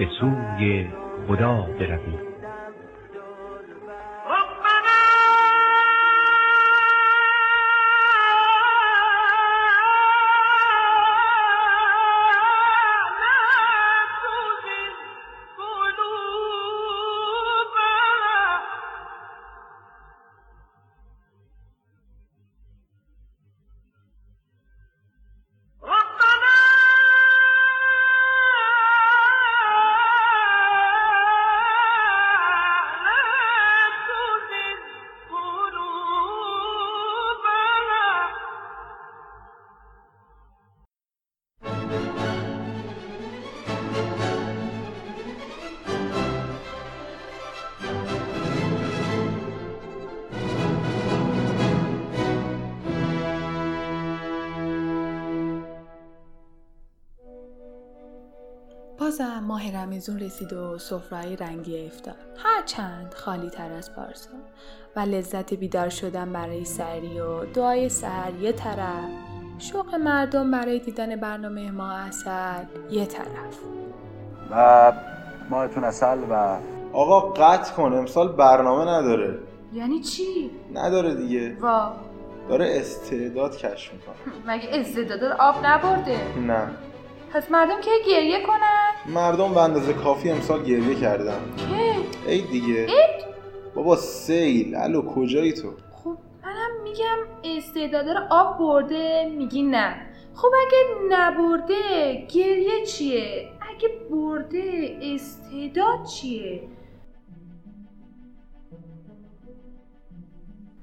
به سوی خدا برویم. بازم ماه رمزون رسید و سفره‌های رنگی افتاد. هرچند خالی تر از پارسال و لذت بیدار شدن برای سری و دعای سحر یه طرف شوق مردم برای دیدن برنامه ماه اصل یه طرف. و ماهتون اصل و آقا قطع کن امسال برنامه نداره. یعنی چی؟ نداره دیگه. وا. داره استعداد کشف می‌کنه. مگه استعداد آب نبرده؟ نه. پس مردم که گریه کنن؟ مردم به اندازه کافی امسال گریه کردن. که ای دیگه؟ بابا سیل. الو کجایی تو؟ خب منم میگم استعداد رو آب برده میگی نه. خب اگه نبرده گریه چیه؟ اگه برده استعداد چیه؟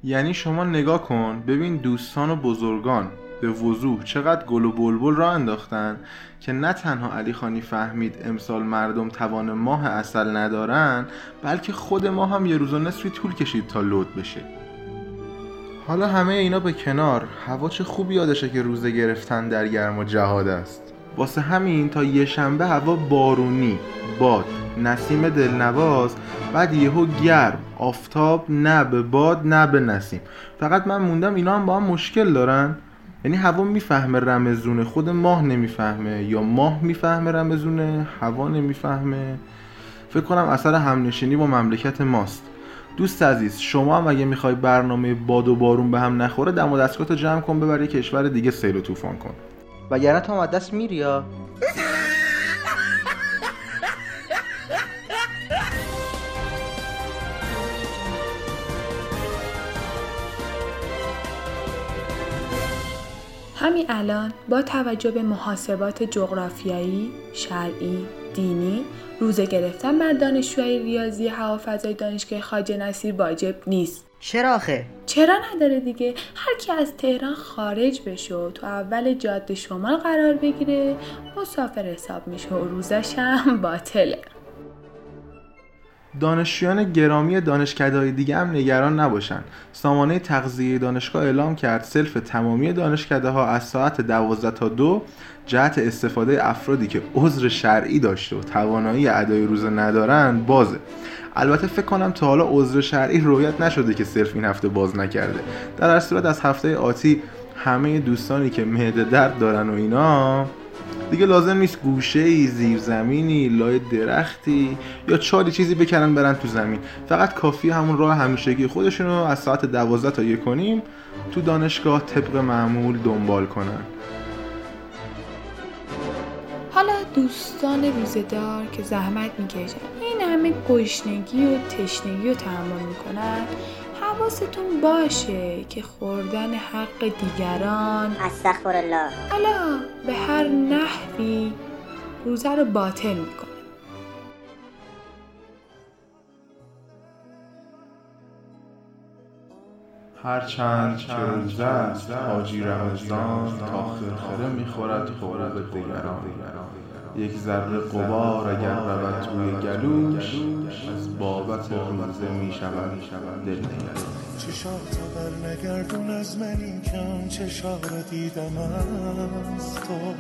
یعنی شما نگاه کن. ببین دوستان و بزرگان. به وضوح چقدر گل و بلبل را انداختن که نه تنها علی خانی فهمید امسال مردم توان ماه اصل ندارن بلکه خود ما هم یه روز و نصفی طول کشید تا لود بشه. حالا همه اینا به کنار هوا چه خوب یادشه که روزه گرفتن در گرم و جهاد است. واسه همین تا یه شنبه هوا بارونی باد نسیم دلنواز بعد یهو گرم آفتاب نه به باد نه به نسیم. فقط من موندم اینا هم با هم مشکل دارن. یعنی هوا می‌فهمه رمزونه خود ماه نمی‌فهمه یا ماه می‌فهمه رمزونه هوا نمی‌فهمه. فکر کنم اثر همنشینی با مملکت ماست. دوست عزیز شما هم اگه می‌خوای برنامه باد و بارون به هم نخوره دم و دستگاهتو جمع کن ببر یه کشور دیگه سیل و طوفان کن. وگرنه تو هم دست میری یا؟ همین الان با توجه به محاسبات جغرافیایی، شرعی، دینی، روزه گرفتن بر دانشجوهای ریاضی هوافضای دانشگاه خواجه نصیر واجب نیست. چرا آخه؟ چرا نداره دیگه؟ هر کی از تهران خارج بشه و تو اول جاده شمال قرار بگیره مسافر حساب میشه و روزش هم باطله. دانشجویان گرامی دانشکدههای دیگه هم نگران نباشن. سامانه تغذیه دانشگاه اعلام کرد سلف تمامی دانشکده ها از ساعت 12 تا دو جهت استفاده افرادی که عذر شرعی داشته و توانایی ادای روزه ندارن بازه. البته فکر کنم تا حالا عذر شرعی رویت نشده که صرف این هفته باز نکرده. در هر صورت از هفته آتی همه دوستانی که معده درد دارن و اینا دیگه لازم نیست گوشه ای زیرزمینی لای درختی یا چالی چیزی بکنن برن تو زمین. فقط کافی همون راه همیشگی خودشونو از ساعت دوازده تا یک کنیم تو دانشگاه طبق معمول دنبال کنن. حالا دوستان روزهدار که زحمت می‌کشن این همه گشنگی و تشنگی رو تحمل می‌کنن. حواستون باشه که خوردن حق دیگران استغفرالله. حالا به هر نحوی روزه رو باطل می‌کنه. هرچند که روزه است حاجی رمضان تا خرخره می‌خورد خوراک دیگران. یک ذره قبار اگر رود توی گلوش از بابت روزه می شود دل چشات بر نگردون از من این کم چشا رو دیدم از تو.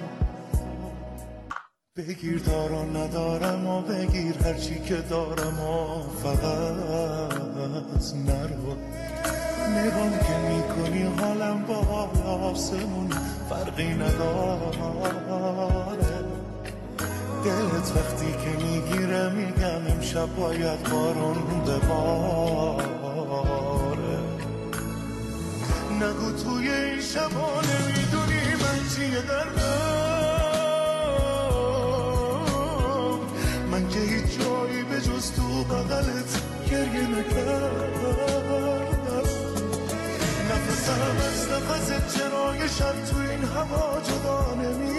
بگیر دارا ندارم و بگیر هرچی که دارم و فقط نرو نگام که می‌کنی حالم با حال آسمون فرقی نداره. دلت وقتی که می‌گیره میگم امشب باید بارون بباره نگو توی این شبا نمی‌دونی من چیه دردم من که هیچ جایی به جز تو بغلت گریه نکردم. نفسم از نفست چرای شب تو این هوا جدا نمیشه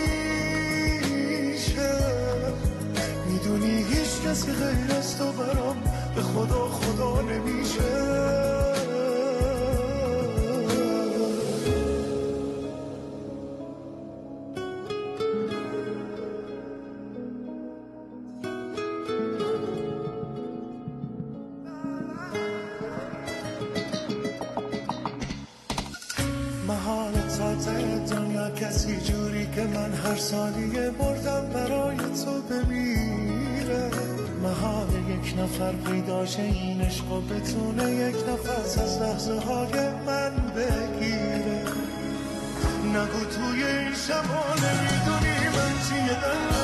کسی غیر از تو برام به خدا خدا نمیشه. محال تا دنیا کسی جوری که من هر ثانیه بردم نفر پیدا شه این عشق بتونه یک نفس از لحظه های من بگیره. نگو توی این شبا نمی‌دونی من چیه دلم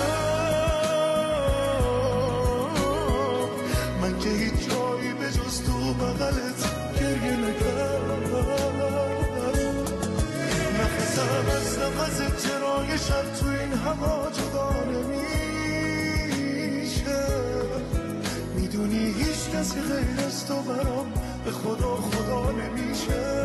من که هیچ جایی به جز تو بغلت گریه نکردم. نفسم از نفس چرای شب تو این هوا جدا خدا خدا نمیشه.